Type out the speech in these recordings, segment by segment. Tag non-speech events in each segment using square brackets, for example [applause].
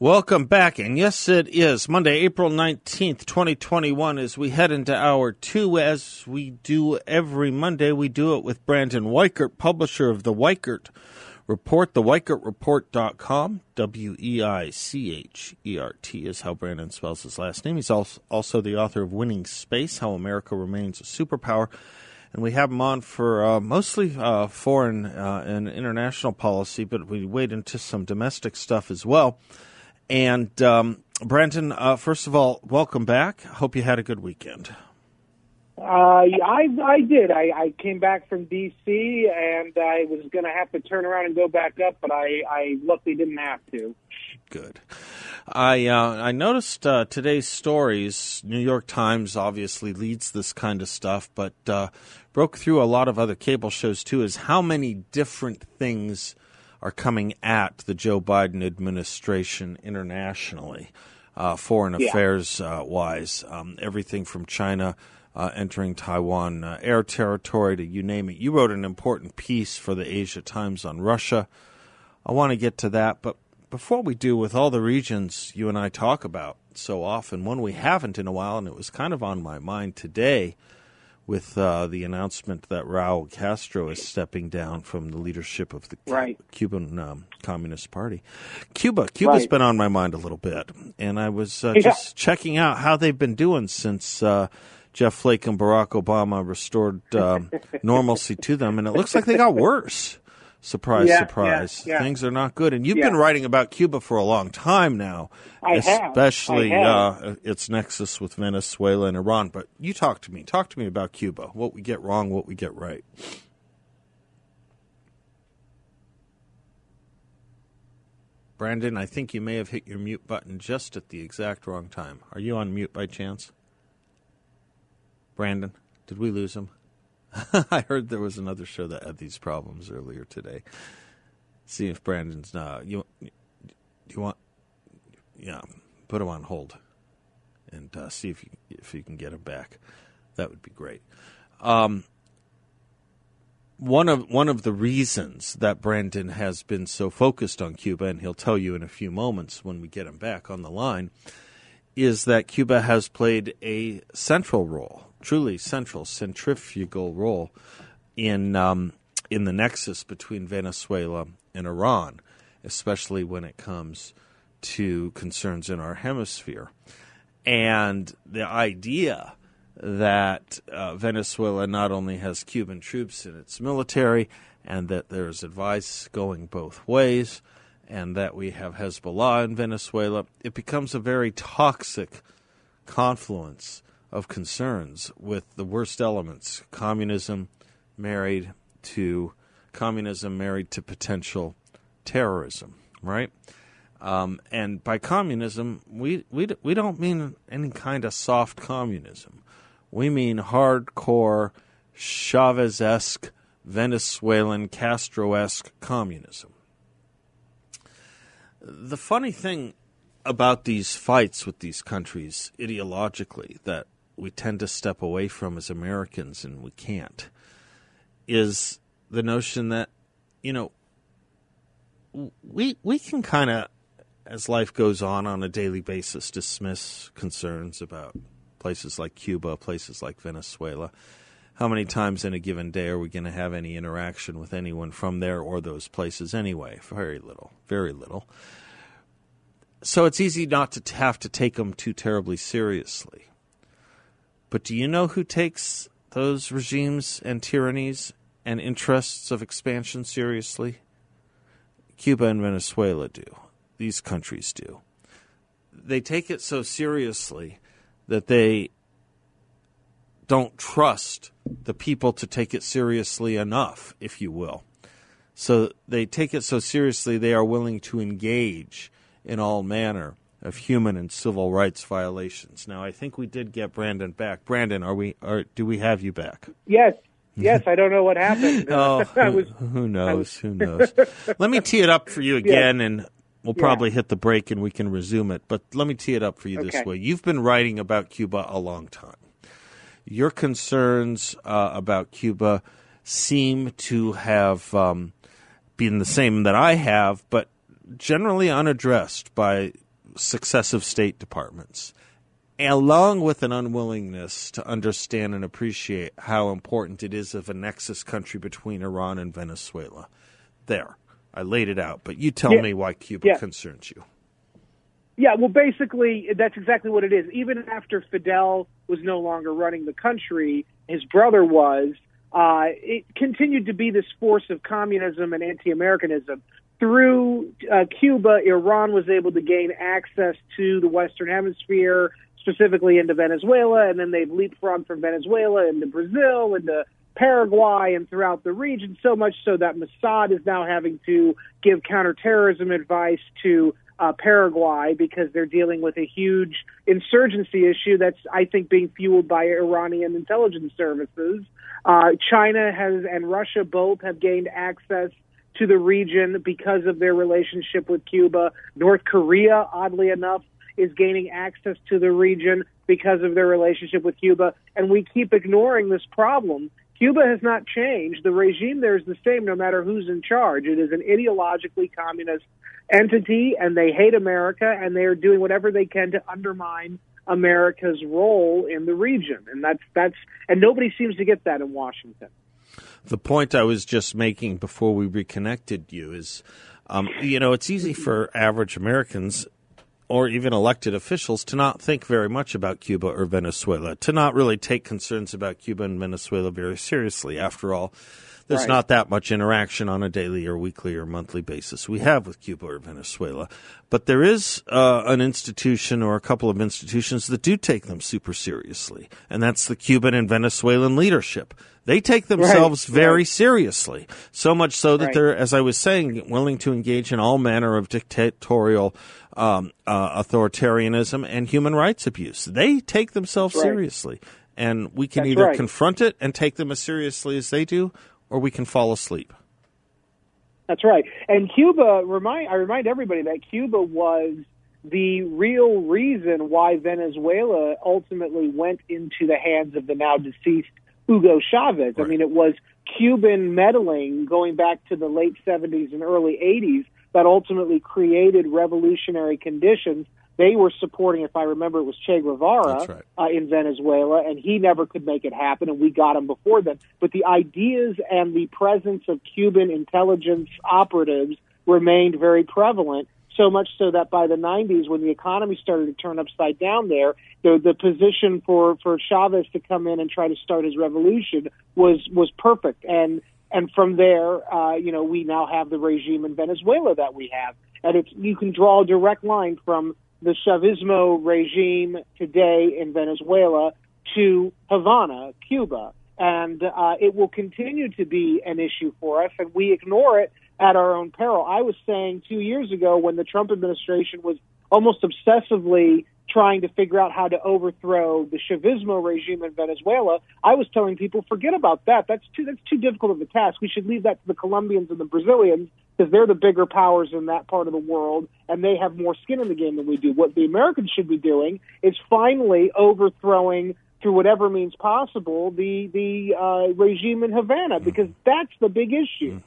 Welcome back. And yes, it is Monday, April 19th, 2021, as we head into hour two. As we do every Monday, we do it with Brandon Weichert, publisher of the Weichert Report, theweichertreport.com. W E I C H E R T is how Brandon spells his last name. He's also the author of Winning Space How America Remains a Superpower. And we have him on for uh, mostly uh, foreign uh, and international policy, but we wade into some domestic stuff as well. And um, Brandon, uh, first of all, welcome back. Hope you had a good weekend. Uh, I I did. I, I came back from D.C. and I was going to have to turn around and go back up, but I I luckily didn't have to. Good. I uh, I noticed uh, today's stories. New York Times obviously leads this kind of stuff, but uh, broke through a lot of other cable shows too. Is how many different things are coming at the Joe Biden administration internationally, uh, foreign yeah. affairs uh, wise. Um, everything from China uh, entering Taiwan uh, air territory to you name it. You wrote an important piece for the Asia Times on Russia. I want to get to that, but before we do, with all the regions you and I talk about so often, one we haven't in a while, and it was kind of on my mind today with uh, the announcement that Raul Castro is stepping down from the leadership of the right. Cuban um, Communist Party. Cuba, Cuba's right. been on my mind a little bit, and I was uh, yeah. just checking out how they've been doing since uh, Jeff Flake and Barack Obama restored um, [laughs] normalcy to them, and it looks like they got worse. Surprise, yeah, surprise. Yeah, yeah. Things are not good. And you've been writing about Cuba for a long time now, I especially have. Have. Uh, its nexus with Venezuela and Iran. But you talk to me. Talk to me about Cuba. What we get wrong, what we get right. Brandon, I think you may have hit your mute button just at the exact wrong time. Are you on mute by chance? Brandon, did we lose him? [laughs] I heard there was another show that had these problems earlier today. See if Brandon's not. You, you want? Yeah, put him on hold, and uh, see if you if you can get him back. That would be great. Um, one of one of the reasons that Brandon has been so focused on Cuba, and he'll tell you in a few moments when we get him back on the line, is that Cuba has played a central role truly central, centrifugal role in um, in the nexus between Venezuela and Iran, especially when it comes to concerns in our hemisphere. And the idea that uh, Venezuela not only has Cuban troops in its military, and that there's advice going both ways, and that we have Hezbollah in Venezuela, it becomes a very toxic confluence of concerns with the worst elements communism married to communism married to potential terrorism, right? Um, and by communism, we, we, we don't mean any kind of soft communism. We mean hardcore, Chavez esque, Venezuelan, Castro esque communism. The funny thing about these fights with these countries ideologically that we tend to step away from as Americans and we can't is the notion that you know we we can kind of as life goes on on a daily basis dismiss concerns about places like Cuba, places like Venezuela. How many times in a given day are we going to have any interaction with anyone from there or those places anyway? Very little, very little. So it's easy not to have to take them too terribly seriously. But do you know who takes those regimes and tyrannies and interests of expansion seriously? Cuba and Venezuela do. These countries do. They take it so seriously that they don't trust the people to take it seriously enough, if you will. So they take it so seriously they are willing to engage in all manner of human and civil rights violations. Now, I think we did get Brandon back. Brandon, are we? Are, do we have you back? Yes, yes. I don't know what happened. [laughs] Oh, [laughs] who, was, who knows? Who knows? Let me tee it up for you [laughs] again, and we'll Yeah. probably hit the break and we can resume it. But let me tee it up for you this way: You've been writing about Cuba a long time. Your concerns uh, about Cuba seem to have um, been the same that I have, but generally unaddressed by successive State Departments, along with an unwillingness to understand and appreciate how important it is of a nexus country between Iran and Venezuela. There, I laid it out, but you tell Yeah. me why Cuba Yeah. concerns you. Yeah, well, basically, that's exactly what it is. Even after Fidel was no longer running the country, his brother was. Uh, it continued to be this force of communism and anti-Americanism. Through uh, Cuba, Iran was able to gain access to the Western Hemisphere, specifically into Venezuela, and then they've leapfrogged from Venezuela into Brazil, into Paraguay, and throughout the region. So much so that Mossad is now having to give counterterrorism advice to uh, Paraguay because they're dealing with a huge insurgency issue that's, I think, being fueled by Iranian intelligence services. Uh, China has and Russia both have gained access to the region because of their relationship with Cuba. North Korea, oddly enough, is gaining access to the region because of their relationship with Cuba. And we keep ignoring this problem. Cuba has not changed. The regime there is the same no matter who's in charge. It is an ideologically communist entity, and they hate America, and they are doing whatever they can to undermine America's role in the region. And that's that's and nobody seems to get that in Washington. The point I was just making before we reconnected you is, um, you know, it's easy for average Americans or even elected officials to not think very much about Cuba or Venezuela, to not really take concerns about Cuba and Venezuela very seriously. After all, there's Right. not that much interaction on a daily or weekly or monthly basis we have with Cuba or Venezuela. But there is uh, an institution or a couple of institutions that do take them super seriously, and that's the Cuban and Venezuelan leadership. They take themselves very seriously, so much so that Right. they're, as I was saying, willing to engage in all manner of dictatorial um, uh, authoritarianism and human rights abuse. They take themselves Right. seriously, and we can That's either right. confront it and take them as seriously as they do, or we can fall asleep. That's right. And Cuba remind I remind everybody that Cuba was the real reason why Venezuela ultimately went into the hands of the now deceased Hugo Chavez. I mean, it was Cuban meddling going back to the late 70s and early 80s that ultimately created revolutionary conditions. They were supporting, if I remember, it was Che Guevara right. uh, in Venezuela, and he never could make it happen, and we got him before then. But the ideas and the presence of Cuban intelligence operatives remained very prevalent. So much so that by the 90s, when the economy started to turn upside down there, the the position for for Chavez to come in and try to start his revolution was was perfect. And and from there, uh, you know, we now have the regime in Venezuela that we have, and it's you can draw a direct line from the Chavismo regime today in Venezuela to Havana, Cuba, and uh, it will continue to be an issue for us, and we ignore it at our own peril. I was saying two years ago when the Trump administration was almost obsessively trying to figure out how to overthrow the Chavismo regime in Venezuela, I was telling people, forget about that. That's too that's too difficult of a task. We should leave that to the Colombians and the Brazilians because they're the bigger powers in that part of the world and they have more skin in the game than we do. What the Americans should be doing is finally overthrowing through whatever means possible the the uh, regime in Havana because that's the big issue.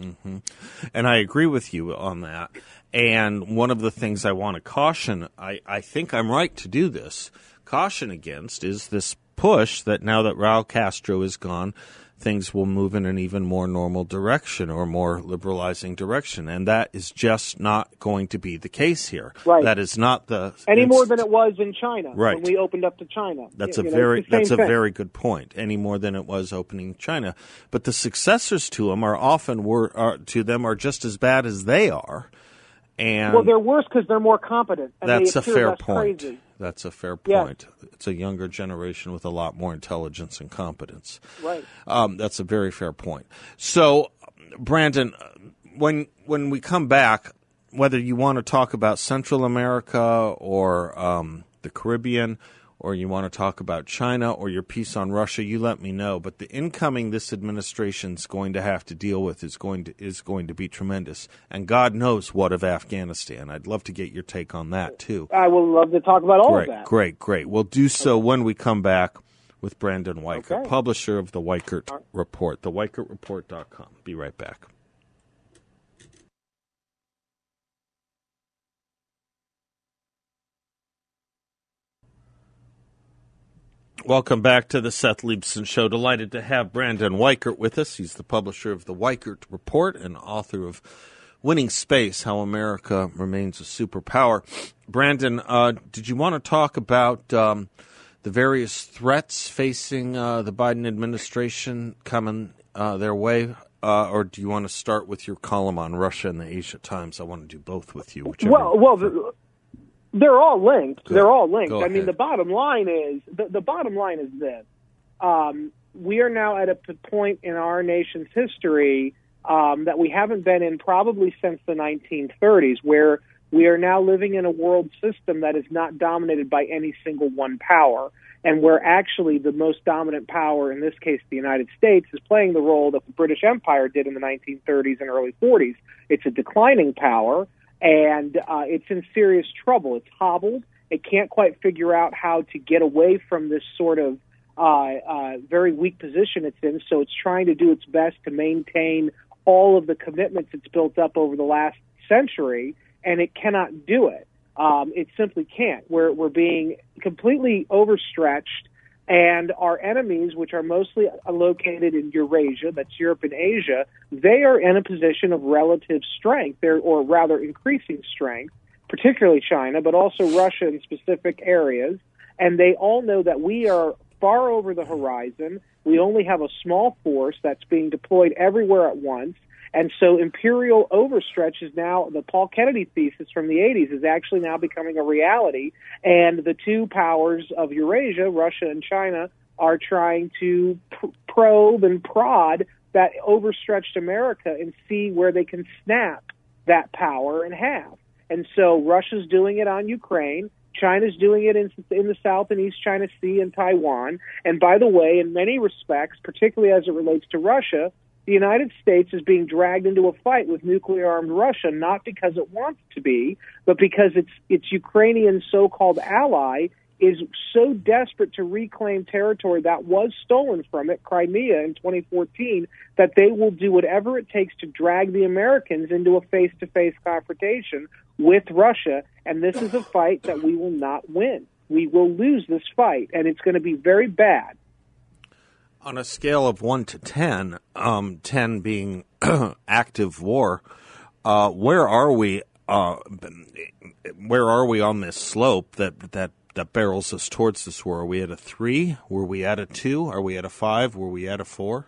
Mm-hmm. And I agree with you on that. And one of the things I want to caution, I, I think I'm right to do this, caution against is this push that now that Raul Castro is gone, things will move in an even more normal direction or more liberalizing direction. And that is just not going to be the case here. Right. That is not the. Any more than it was in China Right. when we opened up to China. That's You a know, very it's the same that's a very good point. Any more than it was opening China, but the successors to them are often were are, to them are just as bad as they are, and well, they're worse because they're more competent. And that's a fair point. Crazy. That's a fair Yeah. point. It's a younger generation with a lot more intelligence and competence. Right. Um, that's a very fair point. So, Brandon, when when we come back, whether you want to talk about Central America or um, the Caribbean, or you want to talk about China or your piece on Russia, you let me know. But the incoming this administration's going to have to deal with is going to is going to be tremendous. And God knows what of Afghanistan. I'd love to get your take on that too. I will love to talk about all great, of that. Great, great. We'll do so when we come back with Brandon Weichert, Okay. publisher of the Weichert Report, theweichertreport.com. Be right back. Welcome back to the Seth Leibsohn Show. Delighted to have Brandon Weichert with us. He's the publisher of the Weichert Report and author of Winning Space How America Remains a Superpower. Brandon, uh, did you want to talk about um, the various threats facing uh, the Biden administration coming uh, their way? Uh, or do you want to start with your column on Russia and the Asia Times? I want to do both with you. Whichever. Well, well, the- they're all linked. Good. They're all linked. Go I mean, the bottom line is the, the bottom line is this: um, we are now at a point in our nation's history um, that we haven't been in probably since the 1930s, where we are now living in a world system that is not dominated by any single one power, and where actually the most dominant power, in this case the United States, is playing the role that the British Empire did in the 1930s and early 40s. It's a declining power and uh, it's in serious trouble. It's hobbled. It can't quite figure out how to get away from this sort of uh, uh, very weak position it's in. So it's trying to do its best to maintain all of the commitments it's built up over the last century, and it cannot do it. Um, it simply can't. We're we're being completely overstretched, and our enemies, which are mostly located in Eurasia, that's Europe and Asia, they are in a position of relative strength, or rather increasing strength, particularly China, but also Russia in specific areas. And they all know that we are far over the horizon. We only have a small force that's being deployed everywhere at once. And so imperial overstretch is now the Paul Kennedy thesis from the 80s is actually now becoming a reality. And the two powers of Eurasia, Russia and China, are trying to pr- probe and prod that overstretched America and see where they can snap that power in half. And so Russia's doing it on Ukraine. China's doing it in, in the South and East China Sea and Taiwan. And by the way, in many respects, particularly as it relates to Russia, the United States is being dragged into a fight with nuclear armed Russia, not because it wants to be, but because its its Ukrainian so called ally is so desperate to reclaim territory that was stolen from it, Crimea in 2014, that they will do whatever it takes to drag the Americans into a face to face confrontation with Russia. And this is a fight that we will not win. We will lose this fight, and it's going to be very bad. On a scale of one to ten, um, ten being [clears throat] active war, uh, where are we? Uh, where are we on this slope that that that barrels us towards this war? Are we at a three? Were we at a two? Are we at a five? Were we at a four?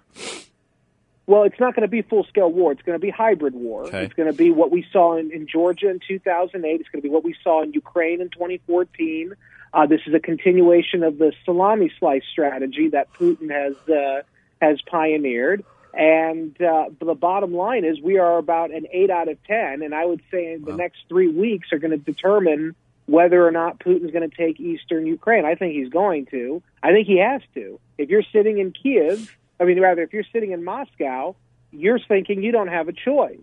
Well, it's not going to be full scale war. It's going to be hybrid war. Okay. It's going to be what we saw in, in Georgia in 2008. It's going to be what we saw in Ukraine in 2014. Uh, this is a continuation of the salami slice strategy that Putin has uh, has pioneered. And uh, the bottom line is, we are about an eight out of ten, and I would say in the next three weeks are going to determine whether or not Putin's going to take eastern Ukraine. I think he's going to. I think he has to. If you're sitting in Kiev, I mean, rather, if you're sitting in Moscow, you're thinking you don't have a choice.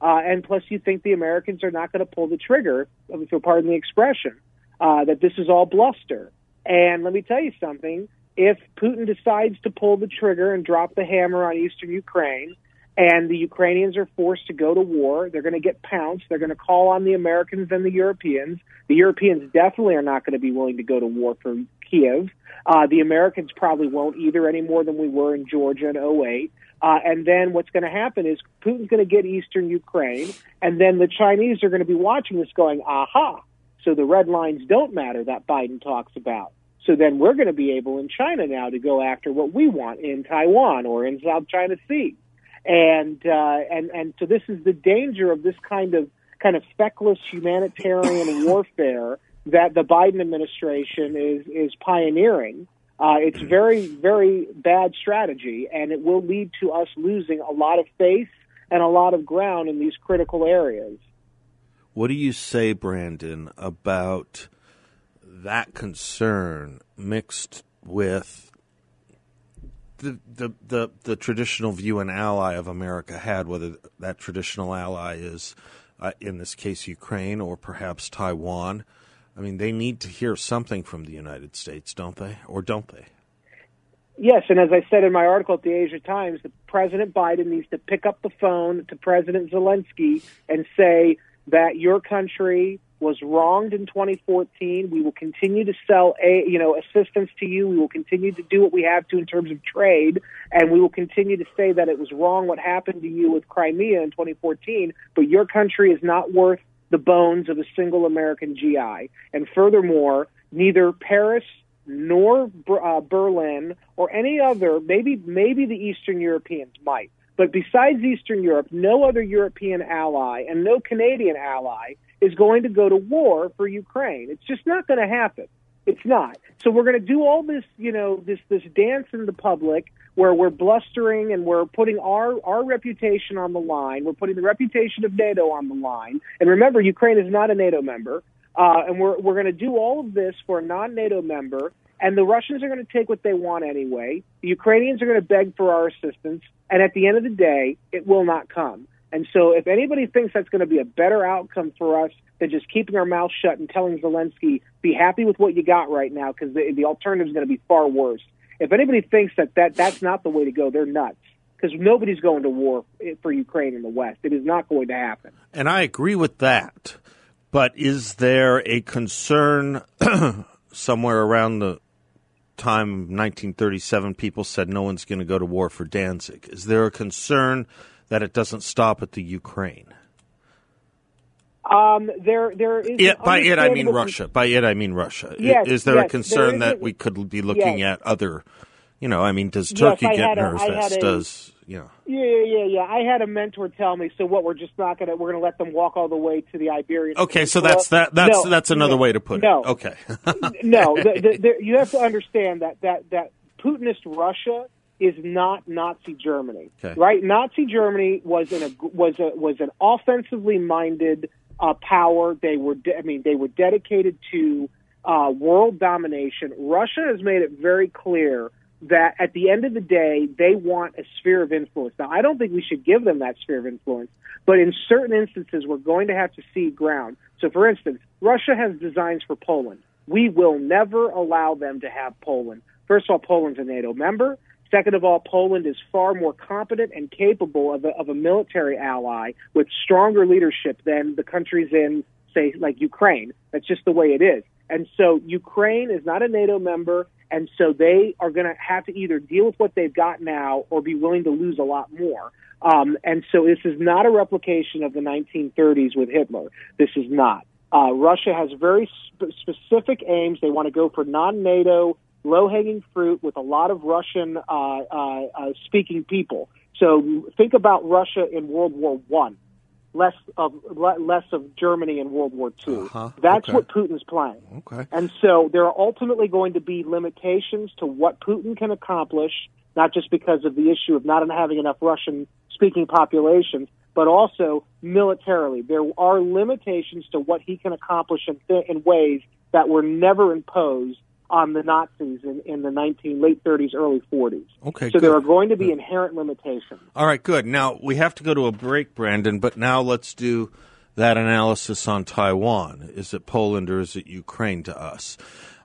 Uh, and plus, you think the Americans are not going to pull the trigger, if you'll pardon the expression, uh, that this is all bluster. And let me tell you something if Putin decides to pull the trigger and drop the hammer on eastern Ukraine, and the Ukrainians are forced to go to war, they're going to get pounced. They're going to call on the Americans and the Europeans. The Europeans definitely are not going to be willing to go to war for Kiev. Uh, the Americans probably won't either any more than we were in Georgia in 08. Uh, and then what's going to happen is Putin's going to get eastern Ukraine, and then the Chinese are going to be watching this going, aha, so the red lines don't matter that Biden talks about. So then we're going to be able in China now to go after what we want in Taiwan or in South China Sea. And uh, and and so this is the danger of this kind of kind of feckless humanitarian [coughs] warfare that the Biden administration is is pioneering. Uh, it's very very bad strategy, and it will lead to us losing a lot of face and a lot of ground in these critical areas. What do you say, Brandon, about that concern mixed with the, the the the traditional view an ally of America had, whether that traditional ally is, uh, in this case, Ukraine or perhaps Taiwan. I mean, they need to hear something from the United States, don't they, or don't they? Yes, and as I said in my article at the Asia Times, the President Biden needs to pick up the phone to President Zelensky and say that your country was wronged in 2014. We will continue to sell a you know assistance to you. We will continue to do what we have to in terms of trade, and we will continue to say that it was wrong what happened to you with Crimea in 2014. But your country is not worth the bones of a single American GI. And furthermore, neither Paris nor uh, Berlin or any other maybe maybe the Eastern Europeans might. But besides Eastern Europe, no other European ally and no Canadian ally is going to go to war for Ukraine. It's just not going to happen. It's not. So we're going to do all this, you know, this this dance in the public where we're blustering and we're putting our our reputation on the line. We're putting the reputation of NATO on the line. And remember, Ukraine is not a NATO member. Uh, and we're we're going to do all of this for a non-NATO member. And the Russians are going to take what they want anyway. The Ukrainians are going to beg for our assistance. And at the end of the day, it will not come. And so, if anybody thinks that's going to be a better outcome for us than just keeping our mouth shut and telling Zelensky, be happy with what you got right now, because the, the alternative is going to be far worse. If anybody thinks that, that that's not the way to go, they're nuts. Because nobody's going to war for Ukraine in the West. It is not going to happen. And I agree with that. But is there a concern [clears throat] somewhere around the time 1937 people said no one's going to go to war for Danzig? Is there a concern that it doesn't stop at the Ukraine? Um, there, there is. It, by it, I mean Russia. By it, I mean Russia. Yes, is there yes, a concern there that we could be looking yes. at other? You know, I mean, does Turkey get nervous? Does know? Yeah, yeah, yeah. I had a mentor tell me, so what? We're just not gonna we're gonna let them walk all the way to the Iberian. Okay, so Peninsula? that's that. That's no, that's another no, way to put it. no. it. Okay. no, the, the, the, [laughs] you have to understand that that that Putinist Russia is not Nazi Germany, okay. right? Nazi Germany was in a was a was an offensively minded uh, power. They were, de- I mean, they were dedicated to uh, world domination. Russia has made it very clear that at the end of the day, they want a sphere of influence. Now, I don't think we should give them that sphere of influence, but in certain instances, we're going to have to cede ground. So, for instance, Russia has designs for Poland. We will never allow them to have Poland. First of all, Poland's a NATO member. Second of all, Poland is far more competent and capable of a, of a military ally with stronger leadership than the countries in, say, like Ukraine. That's just the way it is. And so Ukraine is not a NATO member, and so they are going to have to either deal with what they've got now or be willing to lose a lot more. Um, and so this is not a replication of the 1930s with Hitler. This is not. Uh, Russia has very sp- specific aims. They want to go for non-NATO low hanging fruit with a lot of Russian uh, uh, uh, speaking people. So think about Russia in World War One, less of less of Germany in World War 2 Uh-huh. That's Okay. what Putin's playing. Okay. And so there are ultimately going to be limitations to what Putin can accomplish, not just because of the issue of not having enough Russian speaking populations, but also militarily. There are limitations to what he can accomplish in, th- in ways that were never imposed on the Nazis in, in the 19 late 30s, early 40s. Okay, So there are going to be inherent limitations. All right, good. Now we have to go to a break, Brandon. But now let's do that analysis on Taiwan. Is it Poland or is it Ukraine to us?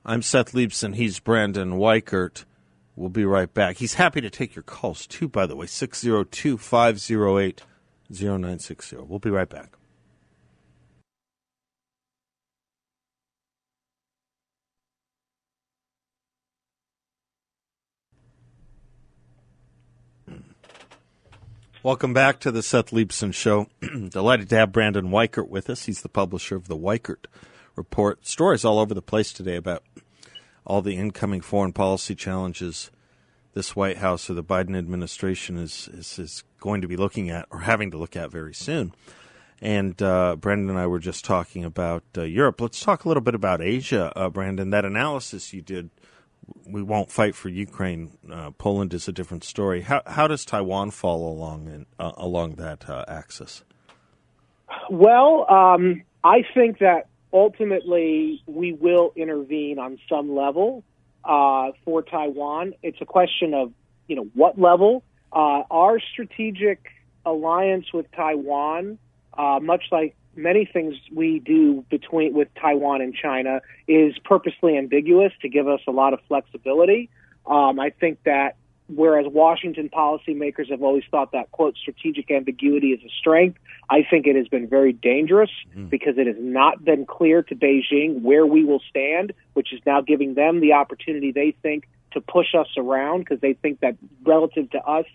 I'm Seth Leibsohn. He's Brandon Weichert. We'll be right back. He's happy to take your calls too, by the way. 602 508 0960. We'll be right back. Welcome back to the Seth Leibsohn Show. [clears throat] Delighted to have Brandon Weichert with us. He's the publisher of the Weichert Report. Stories all over the place today about all the incoming foreign policy challenges this White House or the Biden administration is, is, is going to be looking at or having to look at very soon. And uh, Brandon and I were just talking about uh, Europe. Let's talk a little bit about Asia, uh, Brandon. That analysis you did, we won't fight for Ukraine. Uh, Poland is a different story. How, how does Taiwan fall along in, uh, along that uh, axis? Well, um, I think that ultimately we will intervene on some level uh, for Taiwan. It's a question of you know what level. Uh, our strategic alliance with Taiwan, uh, much like many things we do between with Taiwan and China, is purposely ambiguous to give us a lot of flexibility. Um, I think that whereas Washington policymakers have always thought that quote strategic ambiguity is a strength, I think it has been very dangerous mm. because it has not been clear to Beijing where we will stand, which is now giving them the opportunity they think to push us around because they think that relative to us,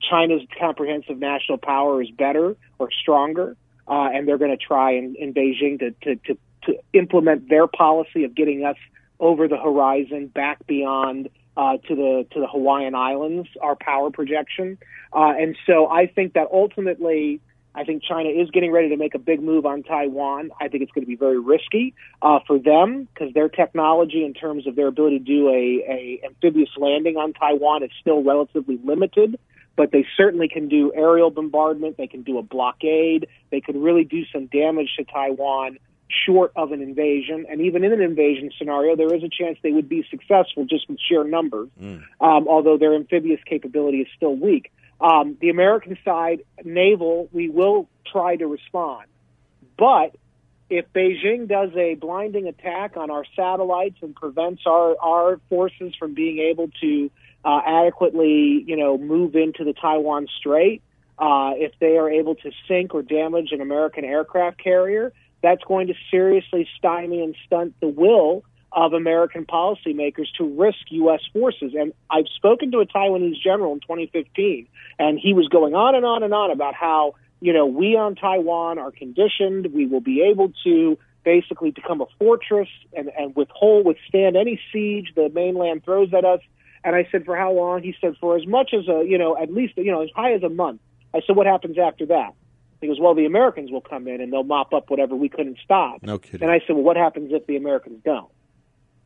China's comprehensive national power is better or stronger, uh, and they're going to try in, in Beijing to, to, to, to implement their policy of getting us over the horizon, back beyond uh, to the to the Hawaiian Islands, our power projection. Uh, and so I think that ultimately, I think China is getting ready to make a big move on Taiwan. I think it's going to be very risky uh, for them because their technology, in terms of their ability to do a, a amphibious landing on Taiwan, is still relatively limited. But they certainly can do aerial bombardment. They can do a blockade. They could really do some damage to Taiwan short of an invasion. And even in an invasion scenario, there is a chance they would be successful just with sheer numbers, mm. um, although their amphibious capability is still weak. Um, the American side, naval, we will try to respond. But if Beijing does a blinding attack on our satellites and prevents our, our forces from being able to uh, adequately, you know, move into the Taiwan Strait, uh, if they are able to sink or damage an American aircraft carrier, that's going to seriously stymie and stunt the will of American policymakers to risk U.S. forces. And I've spoken to a Taiwanese general in 2015, and he was going on and on and on about how, you know, we on Taiwan are conditioned. We will be able to basically become a fortress and, and withhold, withstand any siege the mainland throws at us. And I said, for how long? He said, for as much as a, you know, at least, you know, as high as a month. I said, what happens after that? He goes, well, the Americans will come in and they'll mop up whatever we couldn't stop. No kidding. And I said, well, what happens if the Americans don't?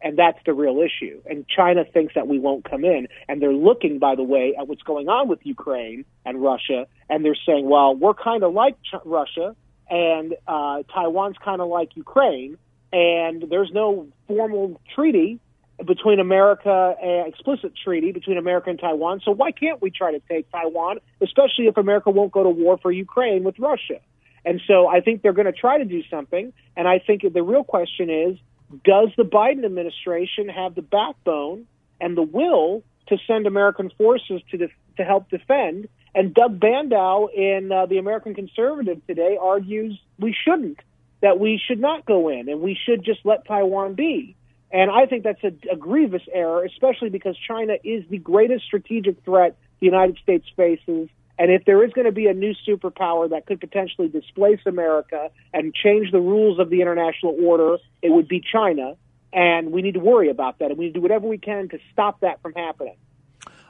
And that's the real issue. And China thinks that we won't come in. And they're looking, by the way, at what's going on with Ukraine and Russia. And they're saying, well, we're kind of like Ch- Russia and uh, Taiwan's kind of like Ukraine. And there's no formal treaty between America, an explicit treaty between America and Taiwan. So why can't we try to take Taiwan, especially if America won't go to war for Ukraine with Russia? And so I think they're going to try to do something. And I think the real question is, does the Biden administration have the backbone and the will to send American forces to def- to help defend? And Doug Bandow in uh, the American Conservative today argues we shouldn't, that we should not go in, and we should just let Taiwan be. And I think that's a, a grievous error, especially because China is the greatest strategic threat the United States faces. And if there is going to be a new superpower that could potentially displace America and change the rules of the international order, it would be China. And we need to worry about that. And we need to do whatever we can to stop that from happening.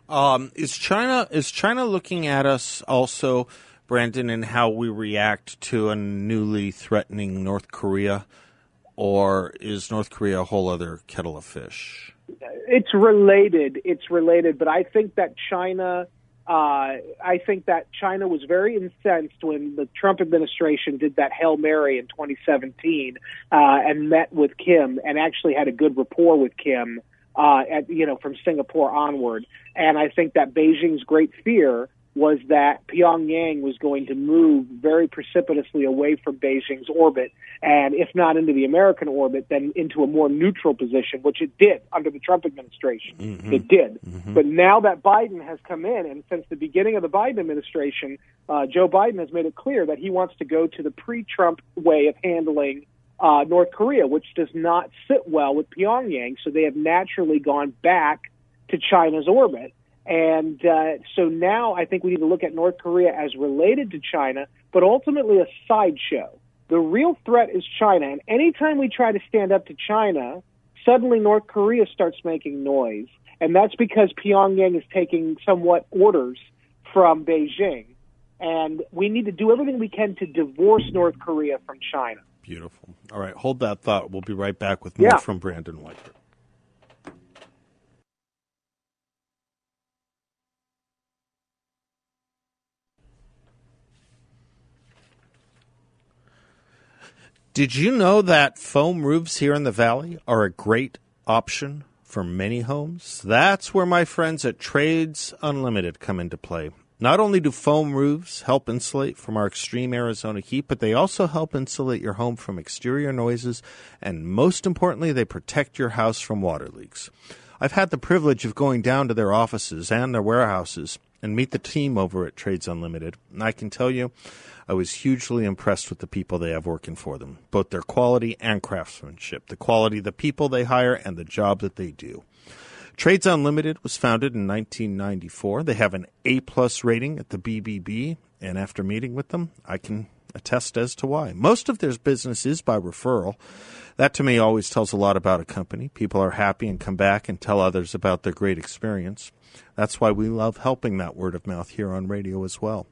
Um, is China is China looking at us also, Brandon, in how we react to a newly threatening North Korea? Or is North Korea a whole other kettle of fish? It's related. It's related, but I think that China. Uh, I think that China was very incensed when the Trump administration did that Hail Mary in 2017 uh, and met with Kim and actually had a good rapport with Kim, uh, at, you know, from Singapore onward. And I think that Beijing's great fear was that Pyongyang was going to move very precipitously away from Beijing's orbit, and if not into the American orbit, then into a more neutral position, which it did under the Trump administration. Mm-hmm. It did. Mm-hmm. But now that Biden has come in, and since the beginning of the Biden administration, uh, Joe Biden has made it clear that he wants to go to the pre-Trump way of handling uh, North Korea, which does not sit well with Pyongyang. So they have naturally gone back to China's orbit. And uh, so now I think we need to look at North Korea as related to China, but ultimately a sideshow. The real threat is China. And anytime we try to stand up to China, suddenly North Korea starts making noise. And that's because Pyongyang is taking somewhat orders from Beijing. And we need to do everything we can to divorce North Korea from China. Beautiful. All right, hold that thought. We'll be right back with more yeah. from Brandon Weichert. Did you know that foam roofs here in the valley are a great option for many homes? That's where my friends at Trades Unlimited come into play. Not only do foam roofs help insulate from our extreme Arizona heat, but they also help insulate your home from exterior noises, and most importantly, they protect your house from water leaks. I've had the privilege of going down to their offices and their warehouses and meet the team over at Trades Unlimited, and I can tell you, I was hugely impressed with the people they have working for them, both their quality and craftsmanship, the quality of the people they hire, and the job that they do. Trades Unlimited was founded in 1994. They have an A plus rating at the BBB, and after meeting with them, I can attest as to why. Most of their business is by referral. That to me always tells a lot about a company. People are happy and come back and tell others about their great experience. That's why we love helping that word of mouth here on radio as well.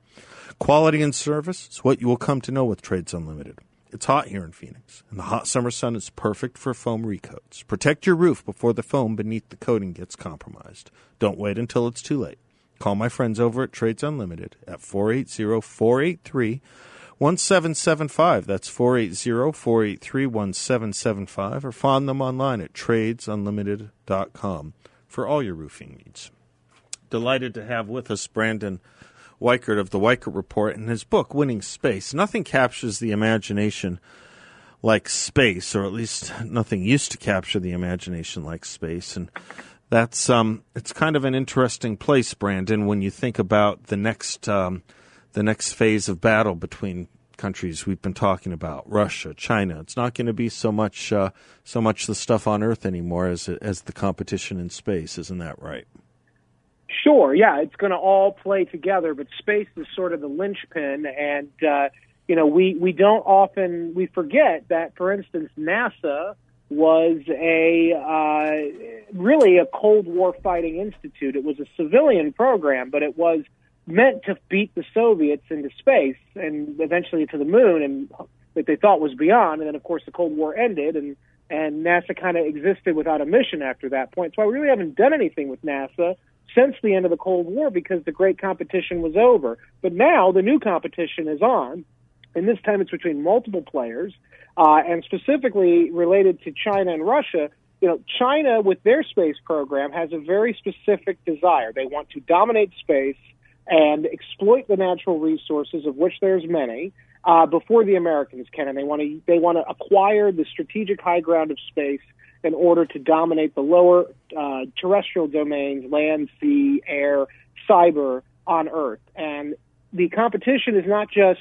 Quality and service is what you will come to know with Trades Unlimited. It's hot here in Phoenix, and the hot summer sun is perfect for foam recoats. Protect your roof before the foam beneath the coating gets compromised. Don't wait until it's too late. Call my friends over at Trades Unlimited at 480 483 1775. That's 480 483 1775, or find them online at tradesunlimited.com for all your roofing needs. Delighted to have with us Brandon Weichert of the Weichert Report and his book, Winning Space. Nothing captures the imagination like space, or at least nothing used to capture the imagination like space. And that's um, it's kind of an interesting place, Brandon, when you think about the next um, the next phase of battle between countries we've been talking about, Russia, China. It's not going to be so much uh, so much the stuff on Earth anymore as as the competition in space, isn't that right? Sure, yeah, it's going to all play together, but space is sort of the linchpin, and uh, you know we we don't often we forget that, for instance, NASA was a uh, really a Cold War fighting institute. It was a civilian program, but it was meant to beat the Soviets into space and eventually to the moon, and that they thought was beyond. And then, of course, the Cold War ended, and and NASA kind of existed without a mission after that point. So I really haven't done anything with NASA since the end of the Cold War because the great competition was over. But now the new competition is on, and this time it's between multiple players, uh, and specifically related to China and Russia. You know, China with their space program has a very specific desire. They want to dominate space and exploit the natural resources, of which there's many, uh, before the Americans can. And they want to they want to acquire the strategic high ground of space in order to dominate the lower uh, terrestrial domains, land, sea, air, cyber on Earth. And the competition is not just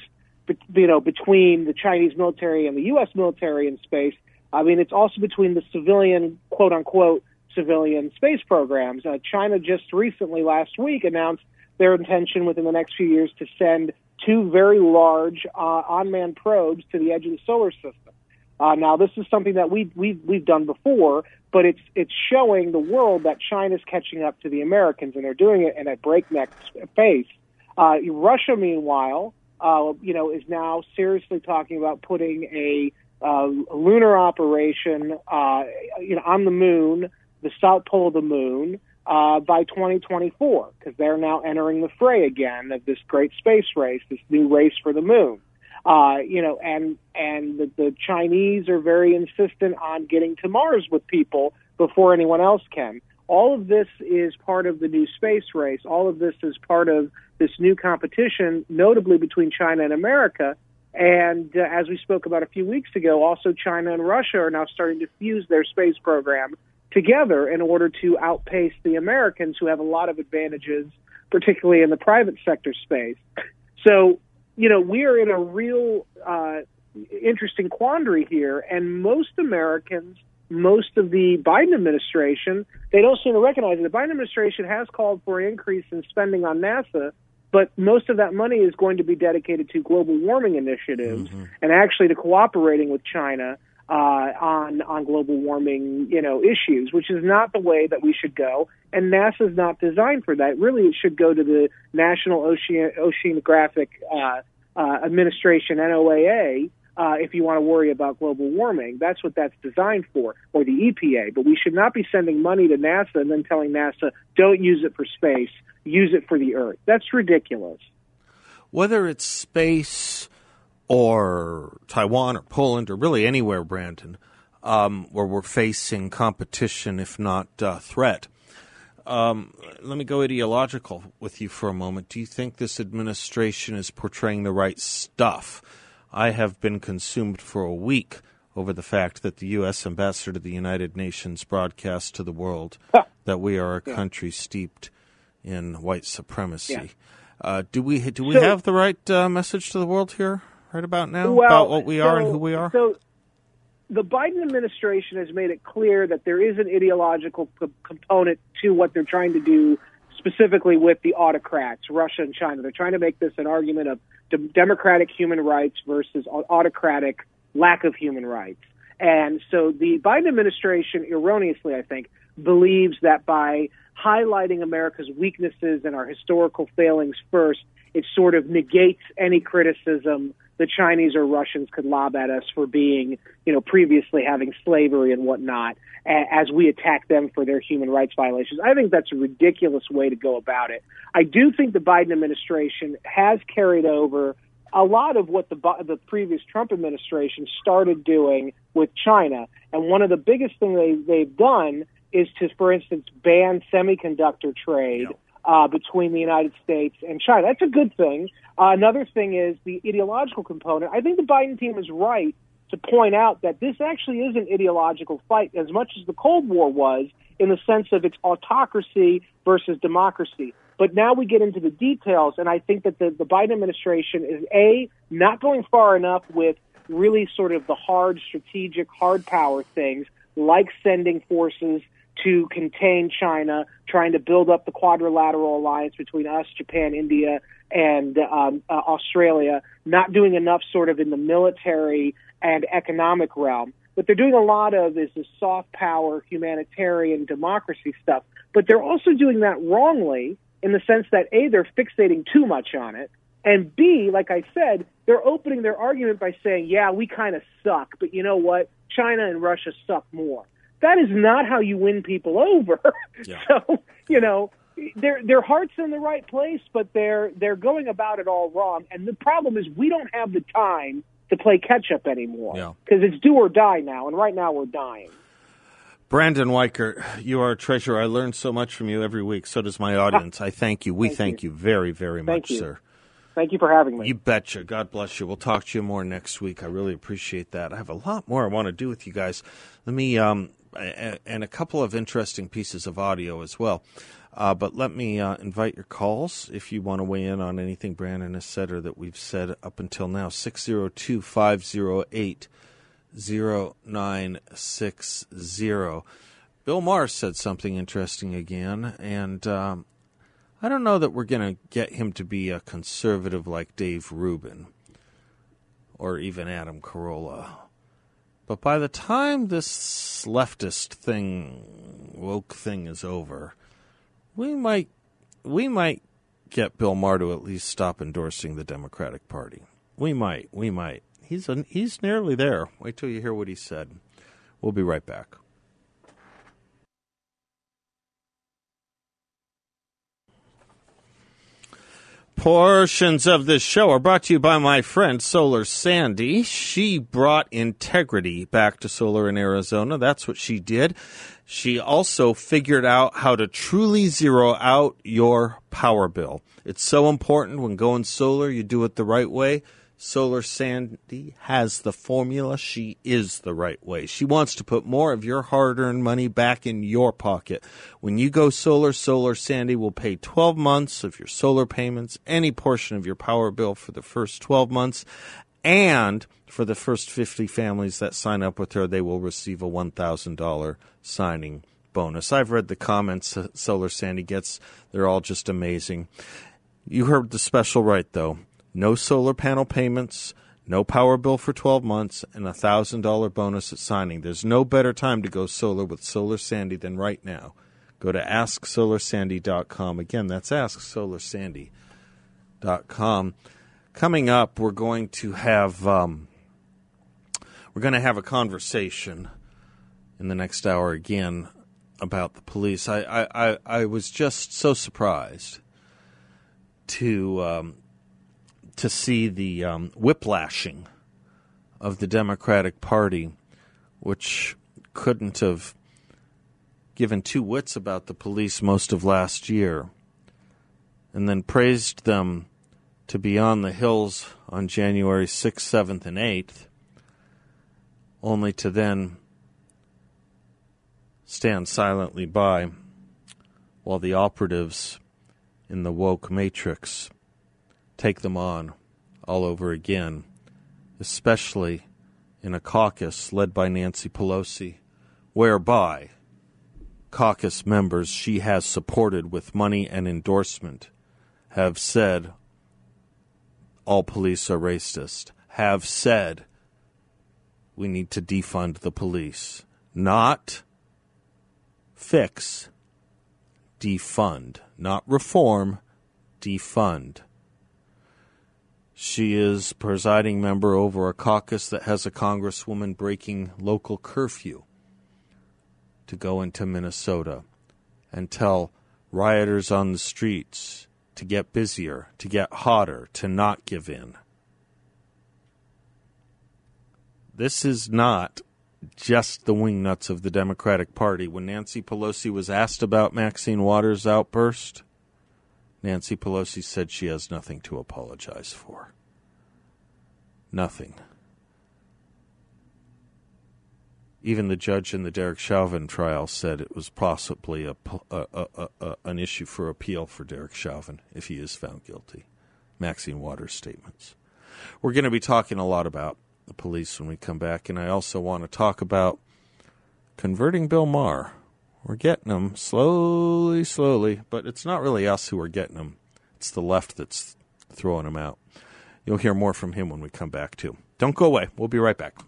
you know between the Chinese military and the U.S. military in space. I mean, it's also between the civilian, quote unquote, civilian space programs. Uh, China just recently, last week, announced their intention within the next few years to send two very large uh, unmanned probes to the edge of the solar system. Uh, now, this is something that we we've we've done before, but it's it's showing the world that China's catching up to the Americans, and they're doing it in a breakneck pace. Uh, Russia, meanwhile, uh, you know, is now seriously talking about putting a uh, lunar operation, uh, you know, on the moon, the south pole of the moon, uh, by 2024, because they're now entering the fray again of this great space race, this new race for the moon. Uh, you know, and and the, the Chinese are very insistent on getting to Mars with people before anyone else can. All of this is part of the new space race. All of this is part of this new competition, notably between China and America. And uh, as we spoke about a few weeks ago, also China and Russia are now starting to fuse their space program together in order to outpace the Americans, who have a lot of advantages, particularly in the private sector space. So you know, we are in a real uh, interesting quandary here, and most Americans, most of the Biden administration, they don't seem to recognize it. The Biden administration has called for an increase in spending on NASA, but most of that money is going to be dedicated to global warming initiatives mm-hmm. and actually to cooperating with China uh, on on global warming, you know, issues, which is not the way that we should go. And NASA is not designed for that. Really, it should go to the National Ocean, Oceanographic uh, uh, Administration (NOAA). Uh, if you want to worry about global warming, that's what that's designed for, or the EPA. But we should not be sending money to NASA and then telling NASA, don't use it for space, use it for the Earth. That's ridiculous. Whether it's space, or Taiwan or Poland or really anywhere, Brandon, um, where we're facing competition, if not uh, threat. Um, let me go ideological with you for a moment. Do you think this administration is portraying the right stuff? I have been consumed for a week over the fact that the U.S. ambassador to the United Nations broadcast to the world [laughs] that we are a yeah. country steeped in white supremacy. Yeah. Uh, do we do we so, have the right uh, message to the world here right about now well, about what we so, are and who we are? So the Biden administration has made it clear that there is an ideological p- component to what they're trying to do, specifically with the autocrats, Russia and China. They're trying to make this an argument of d- democratic human rights versus autocratic lack of human rights. And so the Biden administration, erroneously, I think, believes that by highlighting America's weaknesses and our historical failings first, it sort of negates any criticism the Chinese or Russians could lob at us for being, you know, previously having slavery and whatnot as we attack them for their human rights violations. I think that's a ridiculous way to go about it. I do think the Biden administration has carried over a lot of what the the previous Trump administration started doing with China, and one of the biggest things they they've done is to, for instance, ban semiconductor trade. Uh, between the United States and China. That's a good thing. Uh, another thing is the ideological component. I think the Biden team is right to point out that this actually is an ideological fight as much as the Cold War was in the sense of its autocracy versus democracy. But now we get into the details, and I think that the, the Biden administration is A, not going far enough with really sort of the hard strategic, hard power things, like sending forces to contain China, trying to build up the quadrilateral alliance between us, Japan, India, and um, uh, Australia, not doing enough sort of in the military and economic realm. What they're doing a lot of is the soft power, humanitarian, democracy stuff. But they're also doing that wrongly in the sense that A, they're fixating too much on it, and B, like I said, they're opening their argument by saying, yeah, we kind of suck, but you know what? China and Russia suck more. That is not how you win people over. [laughs] Yeah. so, you know, their their heart's in the right place, but they're they're going about it all wrong. And the problem is we don't have the time to play catch up anymore because yeah. it's do or die now, and right now we're dying. Brandon Weichert, you are a treasure. I learn so much from you every week. So does my audience. [laughs] I thank you. We thank, thank you. you. very, very thank much, you. sir. Thank you for having me. You betcha. God bless you. We'll talk to you more next week. I really appreciate that. I have a lot more I want to do with you guys. Let me, um, and a couple of interesting pieces of audio as well. Uh, but let me uh, invite your calls if you want to weigh in on anything Brandon has said or that we've said up until now. 602 508 0960. Bill Maher said something interesting again, and um, I don't know that we're going to get him to be a conservative like Dave Rubin or even Adam Carolla. But by the time this leftist thing, woke thing is over, we might we might get Bill Maher to at least stop endorsing the Democratic Party. We might, we might. He's a, he's nearly there. Wait till you hear what he said. We'll be right back. Portions of this show are brought to you by my friend Solar Sandy. She brought integrity back to solar in Arizona. That's what she did. She also figured out how to truly zero out your power bill. It's so important when going solar, you do it the right way. Solar Sandy has the formula. She is the right way. She wants to put more of your hard earned money back in your pocket. When you go solar, Solar Sandy will pay 12 months of your solar payments, any portion of your power bill for the first 12 months, and for the first 50 families that sign up with her, they will receive a $1,000 signing bonus. I've read the comments Solar Sandy gets, they're all just amazing. You heard the special right, though no solar panel payments, no power bill for 12 months, and a $1,000 bonus at signing. There's no better time to go solar with Solar Sandy than right now. Go to AskSolarSandy.com. Again, that's AskSolarSandy.com. Coming up, we're going to have um, we're going to have a conversation in the next hour again about the police. I I, I, was just so surprised to um, to see the um, whiplashing of the Democratic Party, which couldn't have given two wits about the police most of last year, and then praised them to be on the hills on January 6th, 7th, and 8th, only to then stand silently by while the operatives in the woke matrix take them on all over again, especially in a caucus led by Nancy Pelosi, whereby caucus members she has supported with money and endorsement have said all police are racist, have said we need to defund the police, not fix, defund, not reform, defund. She is presiding member over a caucus that has a congresswoman breaking local curfew to go into Minnesota and tell rioters on the streets to get busier, to get hotter, to not give in. This is not just the wingnuts of the Democratic Party. When Nancy Pelosi was asked about Maxine Waters' outburst, Nancy Pelosi said she has nothing to apologize for. Nothing. Even the judge in the Derek Chauvin trial said it was possibly a, a, a, an issue for appeal for Derek Chauvin if he is found guilty. Maxine Waters' statements. We're going to be talking a lot about the police when we come back, and I also want to talk about converting Bill Maher. We're getting them slowly, slowly, but it's not really us who are getting them. It's the left that's throwing them out. You'll hear more from him when we come back, too. Don't go away. We'll be right back.